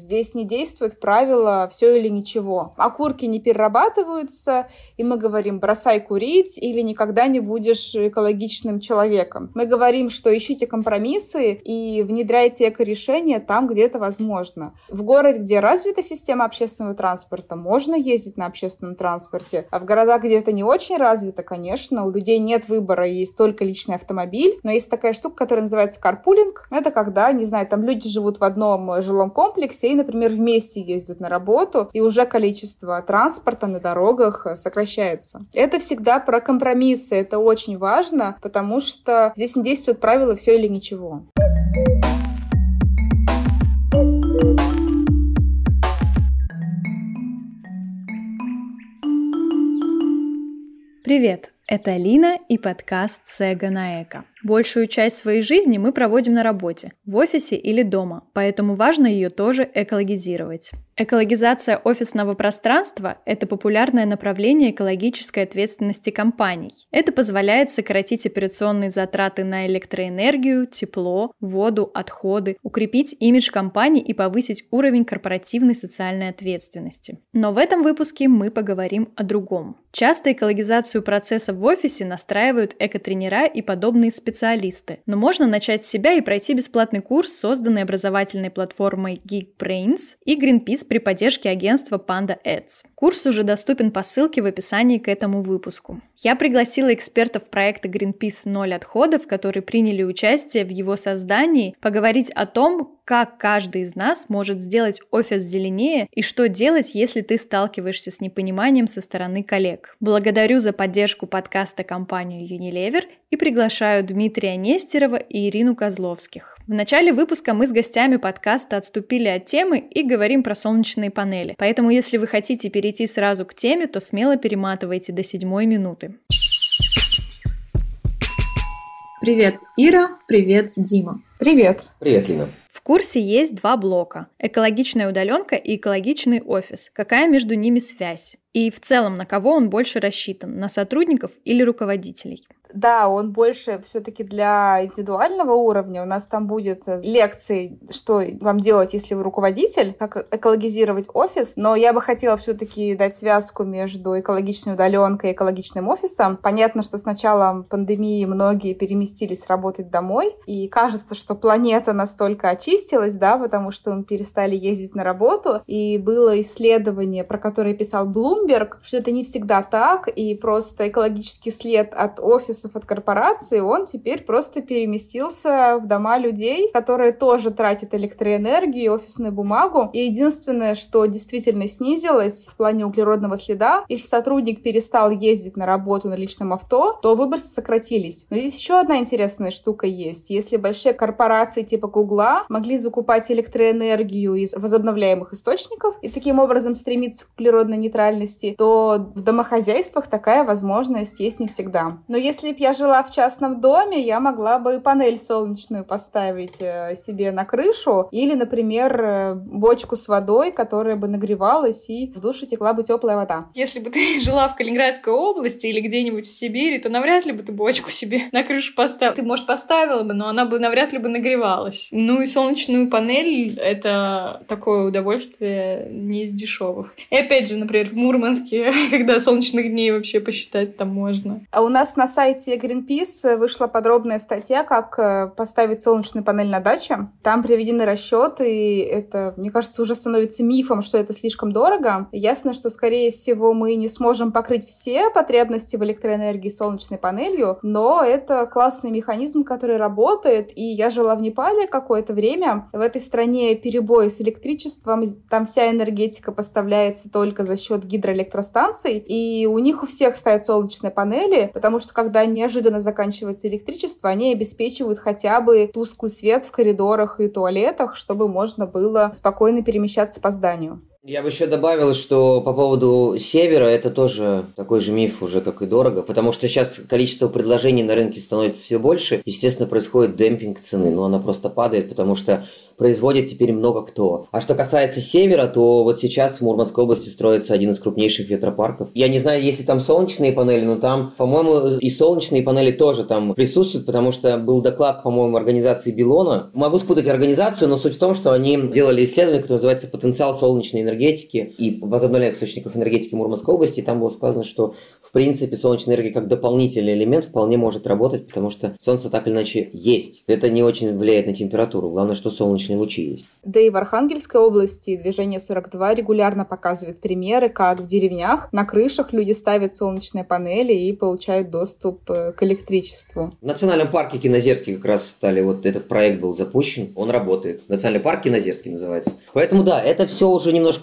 Здесь не действует правило «все или ничего». Окурки не перерабатываются, и мы говорим «бросай курить» или «никогда не будешь экологичным человеком». Мы говорим, что ищите компромиссы и внедряйте эко-решения там, где это возможно. В городе, где развита система общественного транспорта, можно ездить на общественном транспорте, а в городах, где это не очень развито, конечно, у людей нет выбора, есть только личный автомобиль, но есть такая штука, которая называется карпулинг. Это когда, не знаю, там люди живут в одном жилом комплексе и, например, вместе ездят на работу, и уже количество транспорта на дорогах сокращается. Это всегда про компромиссы, это очень важно, потому что здесь не действует правило «все или ничего». Привет! Это Алина и подкаст «Сега на эко». Большую часть своей жизни мы проводим на работе, в офисе или дома, поэтому важно ее тоже экологизировать. Экологизация офисного пространства – это популярное направление экологической ответственности компаний. Это позволяет сократить операционные затраты на электроэнергию, тепло, воду, отходы, укрепить имидж компании и повысить уровень корпоративной социальной ответственности. Но в этом выпуске мы поговорим о другом. Часто экологизацию процессов в офисе настраивают экотренера и подобные специалисты. Но можно начать с себя и пройти бесплатный курс, созданный образовательной платформой Geekbrains и Greenpeace при поддержке агентства Panda Ads. Курс уже доступен по ссылке в описании к этому выпуску. Я пригласила экспертов проекта Greenpeace «Ноль отходов», которые приняли участие в его создании, поговорить о том, как каждый из нас может сделать офис зеленее и что делать, если ты сталкиваешься с непониманием со стороны коллег. Благодарю за поддержку подкаста компанию Unilever и приглашаю Дмитрия Нестерова и Ирину Козловских. В начале выпуска мы с гостями подкаста отступили от темы и говорим про солнечные панели. Поэтому, если вы хотите перейти сразу к теме, то смело перематывайте до седьмой минуты. Привет, Ира. Привет, Дима. Привет. Привет, Лина. В курсе есть два блока – экологичная удаленка и экологичный офис. Какая между ними связь? И в целом, на кого он больше рассчитан? На сотрудников или руководителей? Да, он больше все-таки для индивидуального уровня. У нас там будет э, лекции, что вам делать, если вы руководитель, как экологизировать офис. Но я бы хотела все-таки дать связку между экологичной удаленкой и экологичным офисом. Понятно, что с началом пандемии многие переместились работать домой, и кажется, что планета настолько очистилась, да, потому что мы перестали ездить на работу, и было исследование, про которое писал Bloomberg, что это не всегда так, и просто экологический след от офиса офисов, от корпорации, он теперь просто переместился в дома людей, которые тоже тратят электроэнергию, офисную бумагу. И единственное, что действительно снизилось в плане углеродного следа, если сотрудник перестал ездить на работу на личном авто, то выбросы сократились. Но здесь еще одна интересная штука есть. Если большие корпорации типа Гугла могли закупать электроэнергию из возобновляемых источников и таким образом стремиться к углеродной нейтральности, то в домохозяйствах такая возможность есть не всегда. Но если если бы я жила в частном доме, я могла бы панель солнечную поставить э, себе на крышу или, например, э, бочку с водой, которая бы нагревалась и в душе текла бы теплая вода. Если бы ты жила в Калининградской области или где-нибудь в Сибири, то навряд ли бы ты бочку себе на крышу поставила. Ты, может, поставила бы, но она бы навряд ли бы нагревалась. Ну и солнечную панель — это такое удовольствие не из дешевых. И опять же, например, в Мурманске, когда солнечных дней вообще посчитать там можно. А у нас на сайте сайте Greenpeace вышла подробная статья, как э, поставить солнечную панель на даче. Там приведены расчеты, и это, мне кажется, уже становится мифом, что это слишком дорого. Ясно, что, скорее всего, мы не сможем покрыть все потребности в электроэнергии солнечной панелью, но это классный механизм, который работает, и я жила в Непале какое-то время. В этой стране перебои с электричеством, там вся энергетика поставляется только за счет гидроэлектростанций, и у них у всех стоят солнечные панели, потому что когда неожиданно заканчивается электричество, они обеспечивают хотя бы тусклый свет в коридорах и туалетах, чтобы можно было спокойно перемещаться по зданию. Я бы еще добавил, что по поводу севера это тоже такой же миф уже, как и дорого, потому что сейчас количество предложений на рынке становится все больше, естественно, происходит демпинг цены, но она просто падает, потому что производит теперь много кто. А что касается севера, то вот сейчас в Мурманской области строится один из крупнейших ветропарков. Я не знаю, есть ли там солнечные панели, но там, по-моему, и солнечные панели тоже там присутствуют, потому что был доклад, по-моему, организации Билона. Могу спутать организацию, но суть в том, что они делали исследование, которое называется «Потенциал солнечной энергетики и возобновляемых источников энергетики Мурманской области». Там было сказано, что, в принципе, солнечная энергия как дополнительный элемент вполне может работать, потому что солнце так или иначе есть. Это не очень влияет на температуру. Главное, что солнечные лучи есть. Да и в Архангельской области движение 42 регулярно показывает примеры, как в деревнях на крышах люди ставят солнечные панели и получают доступ э, к электричеству. В национальном парке Кинозерский как раз стали, вот этот проект был запущен, он работает. Национальный парк Кинозерский называется. Поэтому да, это все уже немножко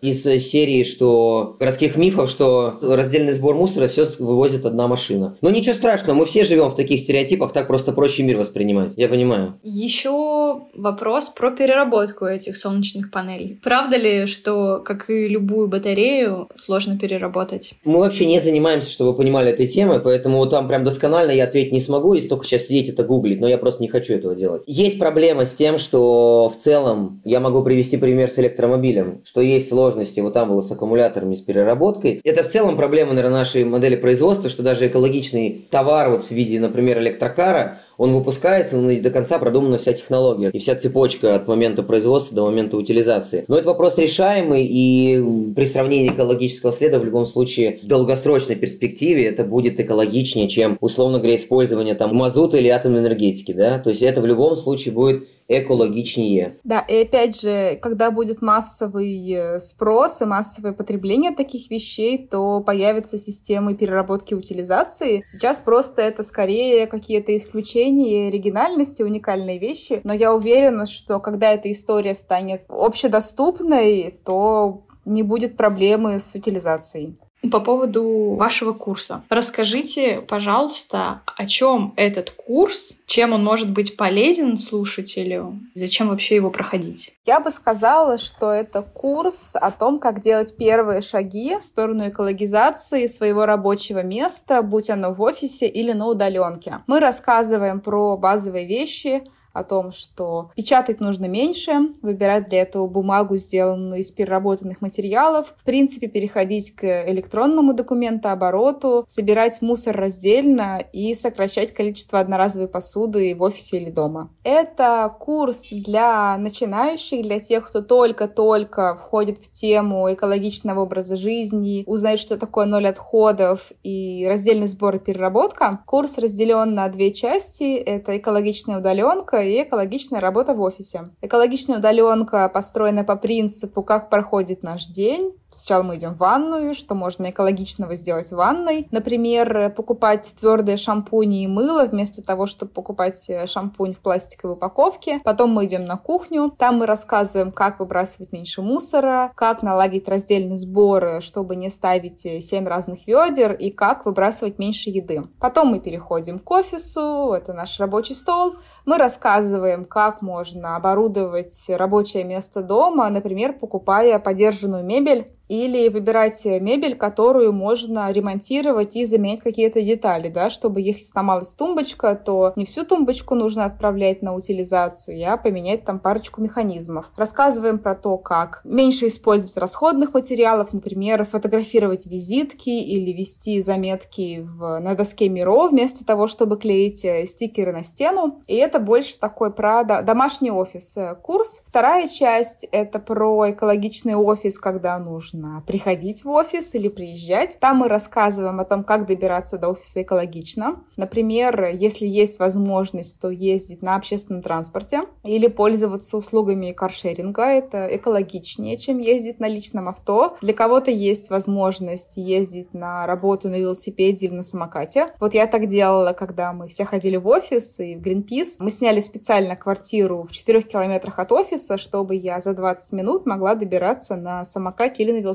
из серии, что городских мифов, что раздельный сбор мусора все вывозит одна машина. Но ничего страшного, мы все живем в таких стереотипах, так просто проще мир воспринимать. Я понимаю. Еще вопрос про переработку этих солнечных панелей. Правда ли, что, как и любую батарею, сложно переработать? Мы вообще не занимаемся, чтобы вы понимали, этой темой, поэтому там прям досконально я ответить не смогу, если только сейчас сидеть это гуглить, но я просто не хочу этого делать. Есть проблема с тем, что в целом, я могу привести пример с электромобилем, что есть сложности, вот там было с аккумуляторами, с переработкой. Это в целом проблема, наверное, нашей модели производства, что даже экологичный товар вот в виде, например, электрокара, он выпускается, но и до конца продумана вся технология и вся цепочка от момента производства до момента утилизации. Но это вопрос решаемый, и при сравнении экологического следа в любом случае в долгосрочной перспективе это будет экологичнее, чем, условно говоря, использование там мазута или атомной энергетики, да, то есть это в любом случае будет экологичнее. Да, и опять же, когда будет массовый э, спрос и массовое потребление таких вещей, то появятся системы переработки и утилизации. Сейчас просто это скорее какие-то исключения, оригинальности, уникальные вещи. Но я уверена, что когда эта история станет общедоступной, то не будет проблемы с утилизацией по поводу вашего курса. Расскажите, пожалуйста, о чем этот курс, чем он может быть полезен слушателю, зачем вообще его проходить? Я бы сказала, что это курс о том, как делать первые шаги в сторону экологизации своего рабочего места, будь оно в офисе или на удаленке. Мы рассказываем про базовые вещи, о том, что печатать нужно меньше, выбирать для этого бумагу, сделанную из переработанных материалов, в принципе, переходить к электронному документообороту, собирать мусор раздельно и сокращать количество одноразовой посуды в офисе или дома. Это курс для начинающих, для тех, кто только-только входит в тему экологичного образа жизни, узнает, что такое ноль отходов и раздельный сбор и переработка. Курс разделен на две части. Это экологичная удаленка и экологичная работа в офисе. Экологичная удаленка построена по принципу, как проходит наш день, Сначала мы идем в ванную, что можно экологичного сделать в ванной. Например, покупать твердые шампуни и мыло вместо того, чтобы покупать э, шампунь в пластиковой упаковке. Потом мы идем на кухню. Там мы рассказываем, как выбрасывать меньше мусора, как наладить раздельный сбор, чтобы не ставить 7 э, разных ведер, и как выбрасывать меньше еды. Потом мы переходим к офису, это наш рабочий стол. Мы рассказываем, как можно оборудовать рабочее место дома, например, покупая подержанную мебель или выбирать мебель, которую можно ремонтировать и заменять какие-то детали, да, чтобы если сломалась тумбочка, то не всю тумбочку нужно отправлять на утилизацию, а поменять там парочку механизмов. Рассказываем про то, как меньше использовать расходных материалов, например, фотографировать визитки или вести заметки в, на доске Миро вместо того, чтобы клеить э, стикеры на стену. И это больше такой про домашний офис э, курс. Вторая часть — это про экологичный офис, когда нужно нужно приходить в офис или приезжать. Там мы рассказываем о том, как добираться до офиса экологично. Например, если есть возможность, то ездить на общественном транспорте или пользоваться услугами каршеринга. Это экологичнее, чем ездить на личном авто. Для кого-то есть возможность ездить на работу на велосипеде или на самокате. Вот я так делала, когда мы все ходили в офис и в Greenpeace. Мы сняли специально квартиру в 4 километрах от офиса, чтобы я за 20 минут могла добираться на самокате или на велосипеде.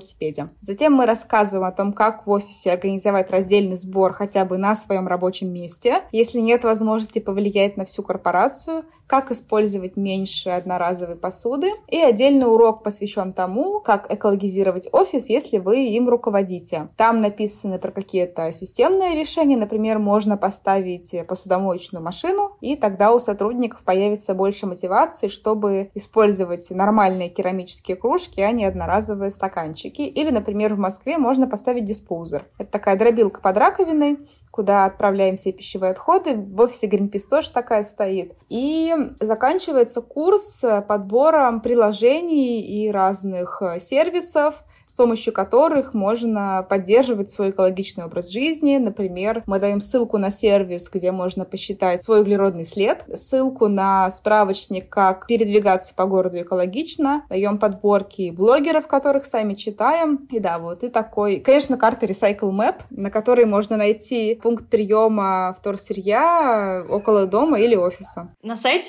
Затем мы рассказываем о том, как в офисе организовать раздельный сбор хотя бы на своем рабочем месте. Если нет возможности повлиять на всю корпорацию, как использовать меньше одноразовой посуды. И отдельный урок посвящен тому, как экологизировать офис, если вы им руководите. Там написаны про какие-то системные решения. Например, можно поставить посудомоечную машину, и тогда у сотрудников появится больше мотивации, чтобы использовать нормальные керамические кружки, а не одноразовые стаканчики. Или, например, в Москве можно поставить диспоузер. Это такая дробилка под раковиной, куда отправляем все пищевые отходы. В офисе Greenpeace тоже такая стоит. И заканчивается курс подбором приложений и разных э, сервисов, с помощью которых можно поддерживать свой экологичный образ жизни. Например, мы даем ссылку на сервис, где можно посчитать свой углеродный след, ссылку на справочник, как передвигаться по городу экологично, даем подборки блогеров, которых сами читаем. И да, вот и такой, конечно, карта Recycle Map, на которой можно найти пункт приема вторсырья около дома или офиса. На сайте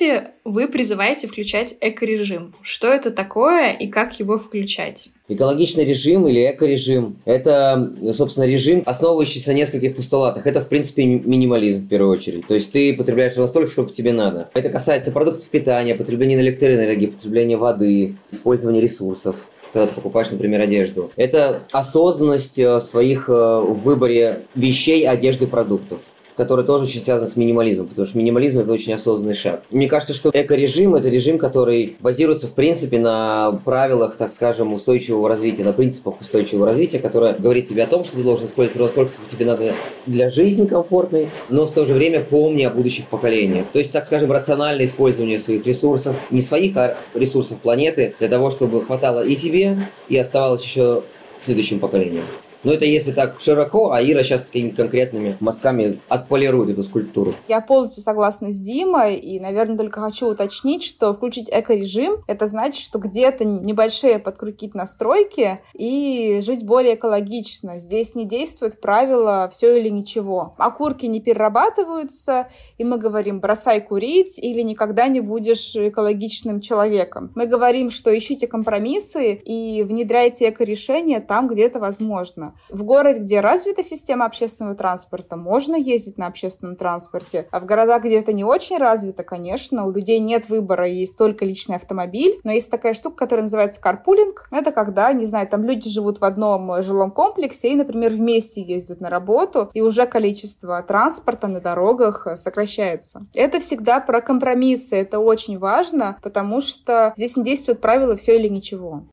вы призываете включать эко-режим. Что это такое и как его включать? Экологичный режим или эко-режим – это, собственно, режим, основывающийся на нескольких постулатах. Это, в принципе, минимализм в первую очередь. То есть ты потребляешь ровно столько, сколько тебе надо. Это касается продуктов питания, потребления электроэнергии, потребления воды, использования ресурсов когда ты покупаешь, например, одежду. Это осознанность э, в своих э, в выборе вещей, одежды, продуктов который тоже очень связан с минимализмом, потому что минимализм это очень осознанный шаг. Мне кажется, что эко-режим это режим, который базируется в принципе на правилах, так скажем, устойчивого развития, на принципах устойчивого развития, которое говорит тебе о том, что ты должен использовать ровно столько, сколько тебе надо для жизни комфортной, но в то же время помни о будущих поколениях. То есть, так скажем, рациональное использование своих ресурсов, не своих, а ресурсов планеты, для того, чтобы хватало и тебе, и оставалось еще следующим поколениям. Но это если так широко, а Ира сейчас такими конкретными мазками отполирует эту скульптуру. Я полностью согласна с Димой, и, наверное, только хочу уточнить, что включить эко-режим, это значит, что где-то небольшие подкрутить настройки и жить более экологично. Здесь не действует правило «все или ничего». Окурки не перерабатываются, и мы говорим «бросай курить» или «никогда не будешь экологичным человеком». Мы говорим, что ищите компромиссы и внедряйте эко-решения там, где это возможно. В городе, где развита система общественного транспорта, можно ездить на общественном транспорте. А в городах, где это не очень развито, конечно, у людей нет выбора, есть только личный автомобиль. Но есть такая штука, которая называется карпулинг. Это когда, не знаю, там люди живут в одном жилом комплексе и, например, вместе ездят на работу, и уже количество транспорта на дорогах сокращается. Это всегда про компромиссы, это очень важно, потому что здесь не действует правило «все или ничего».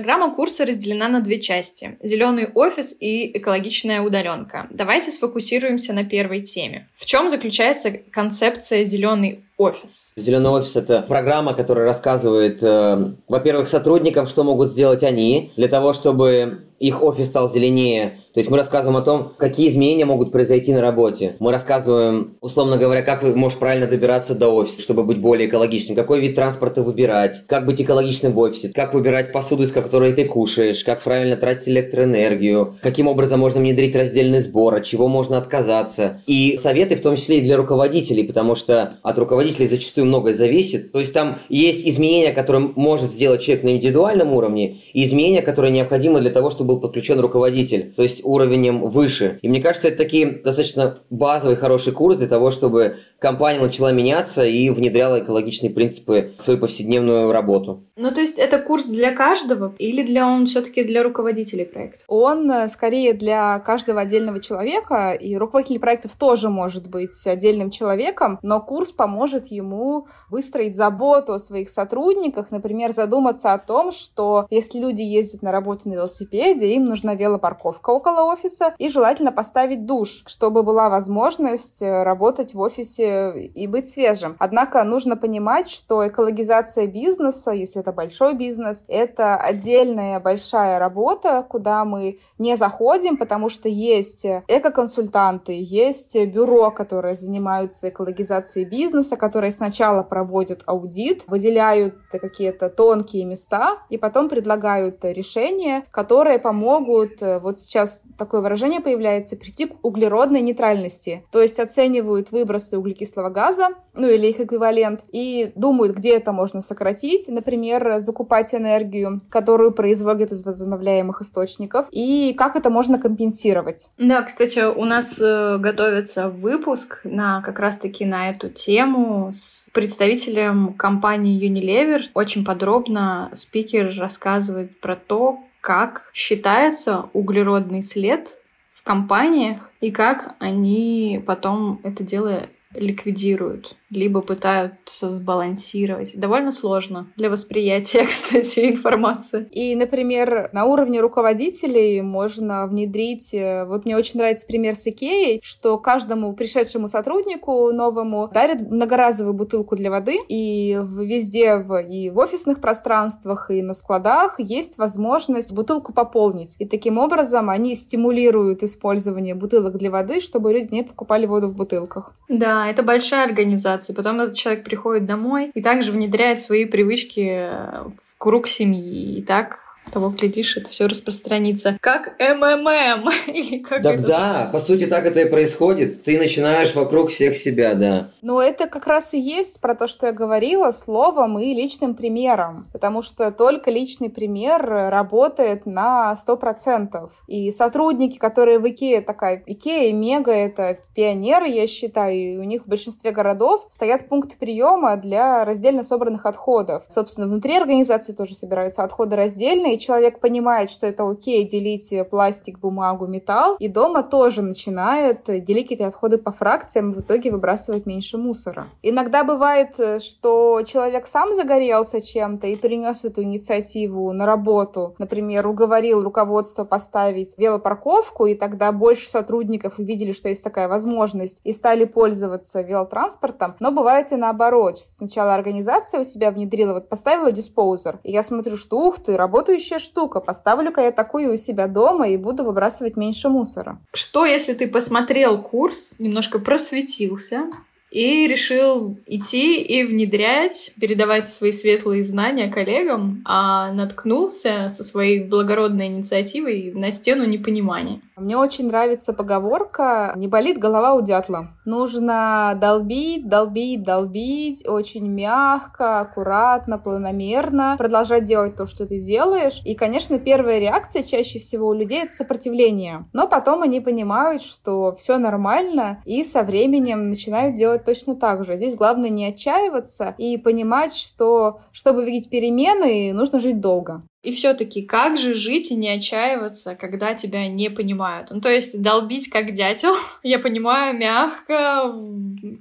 Программа курса разделена на две части – зеленый офис и экологичная удаленка. Давайте сфокусируемся на первой теме. В чем заключается концепция зеленый офис? Зеленый офис это программа, которая рассказывает, э, во-первых, сотрудникам, что могут сделать они для того, чтобы их офис стал зеленее. То есть мы рассказываем о том, какие изменения могут произойти на работе. Мы рассказываем, условно говоря, как вы можете правильно добираться до офиса, чтобы быть более экологичным, какой вид транспорта выбирать, как быть экологичным в офисе, как выбирать посуду, из которой ты кушаешь, как правильно тратить электроэнергию, каким образом можно внедрить раздельный сбор, от чего можно отказаться. И советы в том числе и для руководителей, потому что от руководителей зачастую многое зависит. То есть там есть изменения, которые может сделать человек на индивидуальном уровне, и изменения, которые необходимы для того, чтобы был подключен руководитель, то есть уровнем выше. И мне кажется, это такие достаточно базовый хороший курс для того, чтобы компания начала меняться и внедряла экологичные принципы в свою повседневную работу. Ну, то есть это курс для каждого или для он все-таки для руководителей проекта? Он э, скорее для каждого отдельного человека, и руководитель проектов тоже может быть отдельным человеком, но курс поможет ему выстроить заботу о своих сотрудниках, например, задуматься о том, что если люди ездят на работу на велосипеде, им нужна велопарковка около офиса и желательно поставить душ, чтобы была возможность э, работать в офисе и быть свежим. Однако нужно понимать, что экологизация бизнеса, если это большой бизнес, это отдельная большая работа, куда мы не заходим, потому что есть эко-консультанты, есть бюро, которые занимаются экологизацией бизнеса, которые сначала проводят аудит, выделяют какие-то тонкие места и потом предлагают решения, которые помогут, э, вот сейчас такое выражение появляется, прийти к углеродной нейтральности. То есть оценивают выбросы углекислого газа, ну или их эквивалент, и думают, где это можно сократить. Например, закупать энергию, которую производят из возобновляемых источников, и как это можно компенсировать. Да, кстати, у нас э, готовится выпуск на как раз-таки на эту тему с представителем компании Unilever. Очень подробно спикер рассказывает про то, как считается углеродный след в компаниях и как они потом это дело ликвидируют либо пытаются сбалансировать. Довольно сложно для восприятия, кстати, информации. И, например, на уровне руководителей можно внедрить... Э, вот мне очень нравится пример с Икеей, что каждому пришедшему сотруднику новому дарят многоразовую бутылку для воды, и везде в, и в офисных пространствах, и на складах есть возможность бутылку пополнить. И таким образом они стимулируют использование бутылок для воды, чтобы люди не покупали воду в бутылках. Да, это большая организация организации. Потом этот человек приходит домой и также внедряет свои привычки в круг семьи. И так того, глядишь, это все распространится. Как МММ. Или как так это... да, по сути, так это и происходит. Ты начинаешь вокруг всех себя, да. Но это как раз и есть про то, что я говорила, словом и личным примером. Потому что только личный пример работает на 100%. И сотрудники, которые в Икее, такая Икея и Мега, это пионеры, я считаю, и у них в большинстве городов стоят пункты приема для раздельно собранных отходов. Собственно, внутри организации тоже собираются отходы раздельные, человек понимает, что это окей делить пластик, бумагу, металл, и дома тоже начинает делить эти отходы по фракциям, в итоге выбрасывать меньше мусора. Иногда бывает, что человек сам загорелся чем-то и принес эту инициативу на работу. Например, уговорил руководство поставить велопарковку, и тогда больше сотрудников увидели, что есть такая возможность, и стали пользоваться велотранспортом. Но бывает и наоборот. Сначала организация у себя внедрила, вот поставила диспоузер, и я смотрю, что ух ты, работающий работающая штука. Поставлю-ка я такую у себя дома и буду выбрасывать меньше мусора. Что, если ты посмотрел курс, немножко просветился, и решил идти и внедрять, передавать свои светлые знания коллегам, а наткнулся со своей благородной инициативой на стену непонимания. Мне очень нравится поговорка «Не болит голова у дятла». Нужно долбить, долбить, долбить, очень мягко, аккуратно, планомерно, продолжать делать то, что ты делаешь. И, конечно, первая реакция чаще всего у людей — это сопротивление. Но потом они понимают, что все нормально, и со временем начинают делать точно так же. Здесь главное не отчаиваться и понимать, что чтобы видеть перемены, нужно жить долго. И все-таки, как же жить и не отчаиваться, когда тебя не понимают? Ну, то есть долбить как дятел, я понимаю, мягко,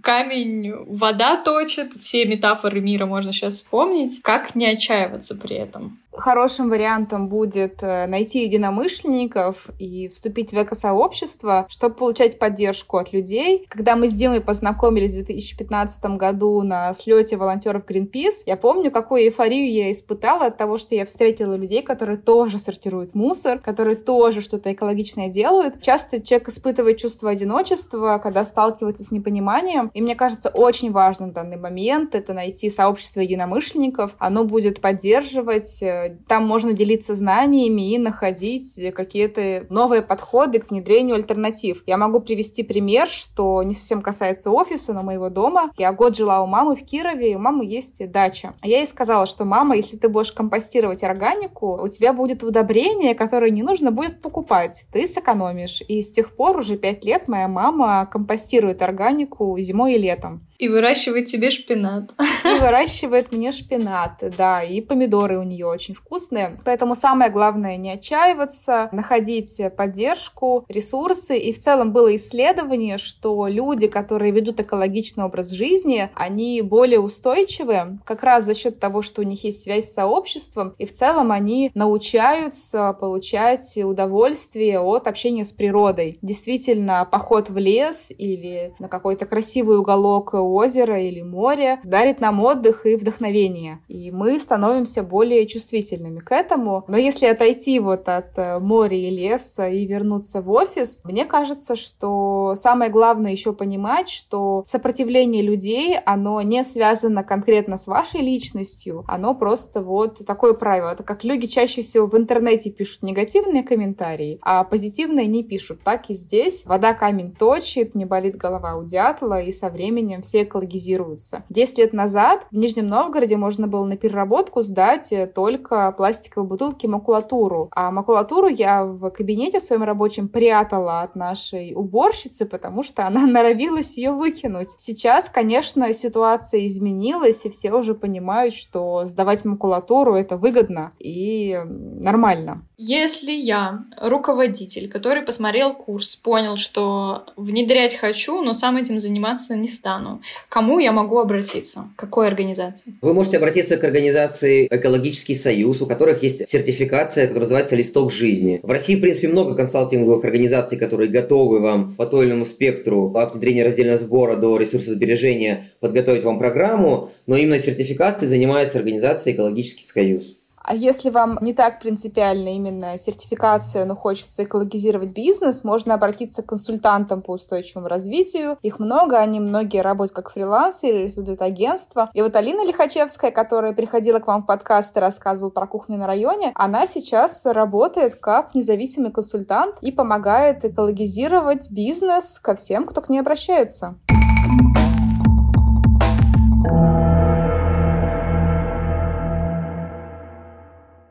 камень, вода точит, все метафоры мира можно сейчас вспомнить. Как не отчаиваться при этом? Хорошим вариантом будет э, найти единомышленников и вступить в экосообщество, чтобы получать поддержку от людей. Когда мы с Димой познакомились в 2015 году на слете волонтеров Greenpeace, я помню, какую эйфорию я испытала от того, что я встретила людей, которые тоже сортируют мусор, которые тоже что-то экологичное делают. Часто человек испытывает чувство одиночества, когда сталкивается с непониманием. И мне кажется, очень важным в данный момент это найти сообщество единомышленников. Оно будет поддерживать э, там можно делиться знаниями и находить какие-то новые подходы к внедрению альтернатив. Я могу привести пример, что не совсем касается офиса, но моего дома. Я год жила у мамы в Кирове, и у мамы есть дача. Я ей сказала, что мама, если ты будешь компостировать органику, у тебя будет удобрение, которое не нужно будет покупать. Ты сэкономишь. И с тех пор уже пять лет моя мама компостирует органику зимой и летом. И выращивает тебе шпинат. И выращивает мне шпинат, да, и помидоры у нее очень вкусные. Поэтому самое главное не отчаиваться, находить поддержку, ресурсы. И в целом было исследование, что люди, которые ведут экологичный образ жизни, они более устойчивы, как раз за счет того, что у них есть связь с сообществом, и в целом они научаются получать удовольствие от общения с природой. Действительно, поход в лес или на какой-то красивый уголок озера или море дарит нам отдых и вдохновение. И мы становимся более чувствительными чувствительными к этому. Но если отойти вот от э, моря и леса и вернуться в офис, мне кажется, что самое главное еще понимать, что сопротивление людей, оно не связано конкретно с вашей личностью, оно просто вот такое правило. Это как люди чаще всего в интернете пишут негативные комментарии, а позитивные не пишут. Так и здесь. Вода камень точит, не болит голова у дятла, и со временем все экологизируются. Десять лет назад в Нижнем Новгороде можно было на переработку сдать э, только пластиковые бутылки макулатуру. А макулатуру я в кабинете своем рабочем прятала от нашей уборщицы, потому что она норовилась ее выкинуть. Сейчас, конечно, ситуация изменилась, и все уже понимают, что сдавать макулатуру это выгодно и нормально. Если я руководитель, который посмотрел курс, понял, что внедрять хочу, но сам этим заниматься не стану, кому я могу обратиться? К какой организации? Вы можете обратиться к организации «Экологический союз», у которых есть сертификация, которая называется «Листок жизни». В России, в принципе, много консалтинговых организаций, которые готовы вам по той или иному спектру от внедрения раздельного сбора до ресурсосбережения подготовить вам программу, но именно сертификацией занимается организация «Экологический союз». А если вам не так принципиально именно сертификация, но хочется экологизировать бизнес, можно обратиться к консультантам по устойчивому развитию. Их много, они многие работают как фрилансеры создают агентство. И вот Алина Лихачевская, которая приходила к вам в подкаст и рассказывала про кухню на районе, она сейчас работает как независимый консультант и помогает экологизировать бизнес ко всем, кто к ней обращается.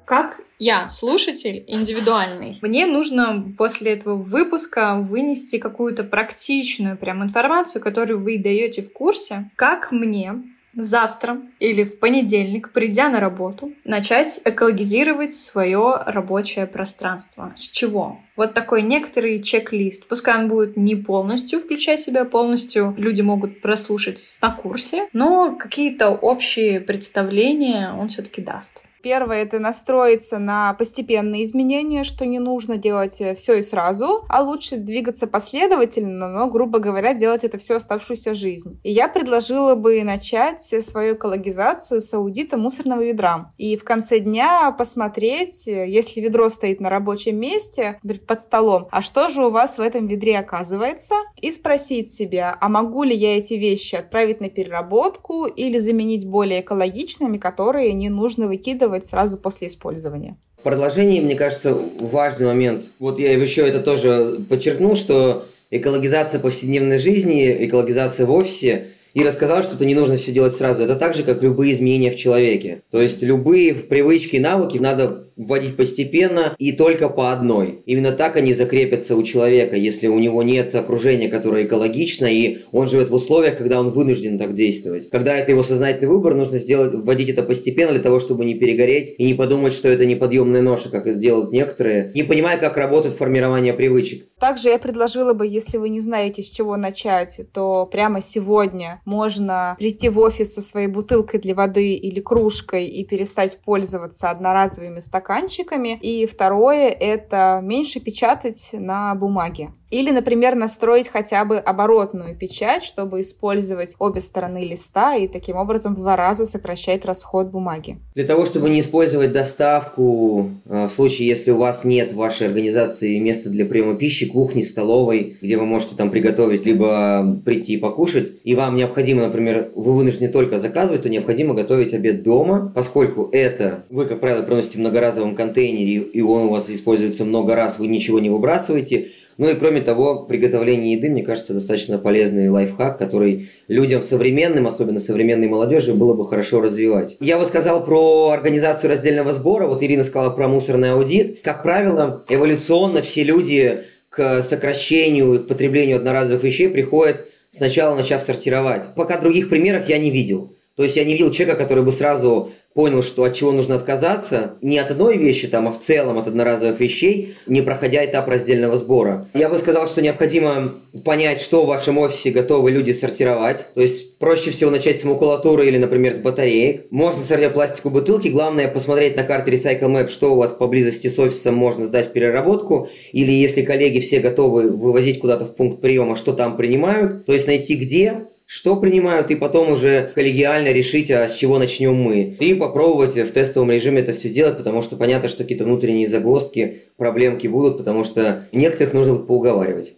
Как я, слушатель индивидуальный, мне нужно после этого выпуска вынести какую-то практичную прям информацию, которую вы даете в курсе, как мне завтра или в понедельник, придя на работу, начать экологизировать свое рабочее пространство. С чего? Вот такой некоторый чек-лист. Пускай он будет не полностью включать себя полностью, люди могут прослушать на курсе, но какие-то общие представления он все-таки даст. Первое — это настроиться на постепенные изменения, что не нужно делать э, все и сразу, а лучше двигаться последовательно, но, грубо говоря, делать это всю оставшуюся жизнь. И я предложила бы начать свою экологизацию с аудита мусорного ведра. И в конце дня посмотреть, э, если ведро стоит на рабочем месте, под столом, а что же у вас в этом ведре оказывается? И спросить себя, а могу ли я эти вещи отправить на переработку или заменить более экологичными, которые не нужно выкидывать выкидывать сразу после использования. В продолжении, мне кажется, важный момент. Вот я еще это тоже подчеркнул, что экологизация повседневной жизни, экологизация в офисе и рассказал, что это не нужно все делать сразу. Это так же, как любые изменения в человеке. То есть любые привычки и навыки надо вводить постепенно и только по одной. Именно так они закрепятся у человека, если у него нет окружения, которое экологично, и он живет в условиях, когда он вынужден так действовать. Когда это его сознательный выбор, нужно сделать, вводить это постепенно для того, чтобы не перегореть и не подумать, что это неподъемная ноша, как это делают некоторые, не понимая, как работает формирование привычек. Также я предложила бы, если вы не знаете, с чего начать, то прямо сегодня можно прийти в офис со своей бутылкой для воды или кружкой и перестать пользоваться одноразовыми стаканами стаканчиками. И второе — это меньше печатать на бумаге. Или, например, настроить хотя бы оборотную печать, чтобы использовать обе стороны листа и таким образом в два раза сокращать расход бумаги. Для того, чтобы не использовать доставку, э, в случае, если у вас нет в вашей организации места для приема пищи, кухни, столовой, где вы можете там приготовить, либо прийти и покушать, и вам необходимо, например, вы вынуждены только заказывать, то необходимо готовить обед дома, поскольку это вы, как правило, приносите в многоразовом контейнере, и он у вас используется много раз, вы ничего не выбрасываете, ну и кроме того, приготовление еды, мне кажется, достаточно полезный лайфхак, который людям современным, особенно современной молодежи, было бы хорошо развивать. Я вот сказал про организацию раздельного сбора, вот Ирина сказала про мусорный аудит. Как правило, эволюционно все люди к сокращению, к потреблению одноразовых вещей приходят сначала начав сортировать. Пока других примеров я не видел. То есть я не видел человека, который бы сразу понял, что от чего нужно отказаться, не от одной вещи, там, а в целом от одноразовых вещей, не проходя этап раздельного сбора. Я бы сказал, что необходимо понять, что в вашем офисе готовы люди сортировать. То есть проще всего начать с макулатуры или, например, с батареек. Можно сортировать пластиковые бутылки. Главное посмотреть на карте Recycle Map, что у вас поблизости с офисом можно сдать в переработку. Или если коллеги все готовы вывозить куда-то в пункт приема, что там принимают. То есть найти где что принимают, и потом уже коллегиально решить, а с чего начнем мы. И попробовать в тестовом режиме это все делать, потому что понятно, что какие-то внутренние загвоздки, проблемки будут, потому что некоторых нужно будет поуговаривать.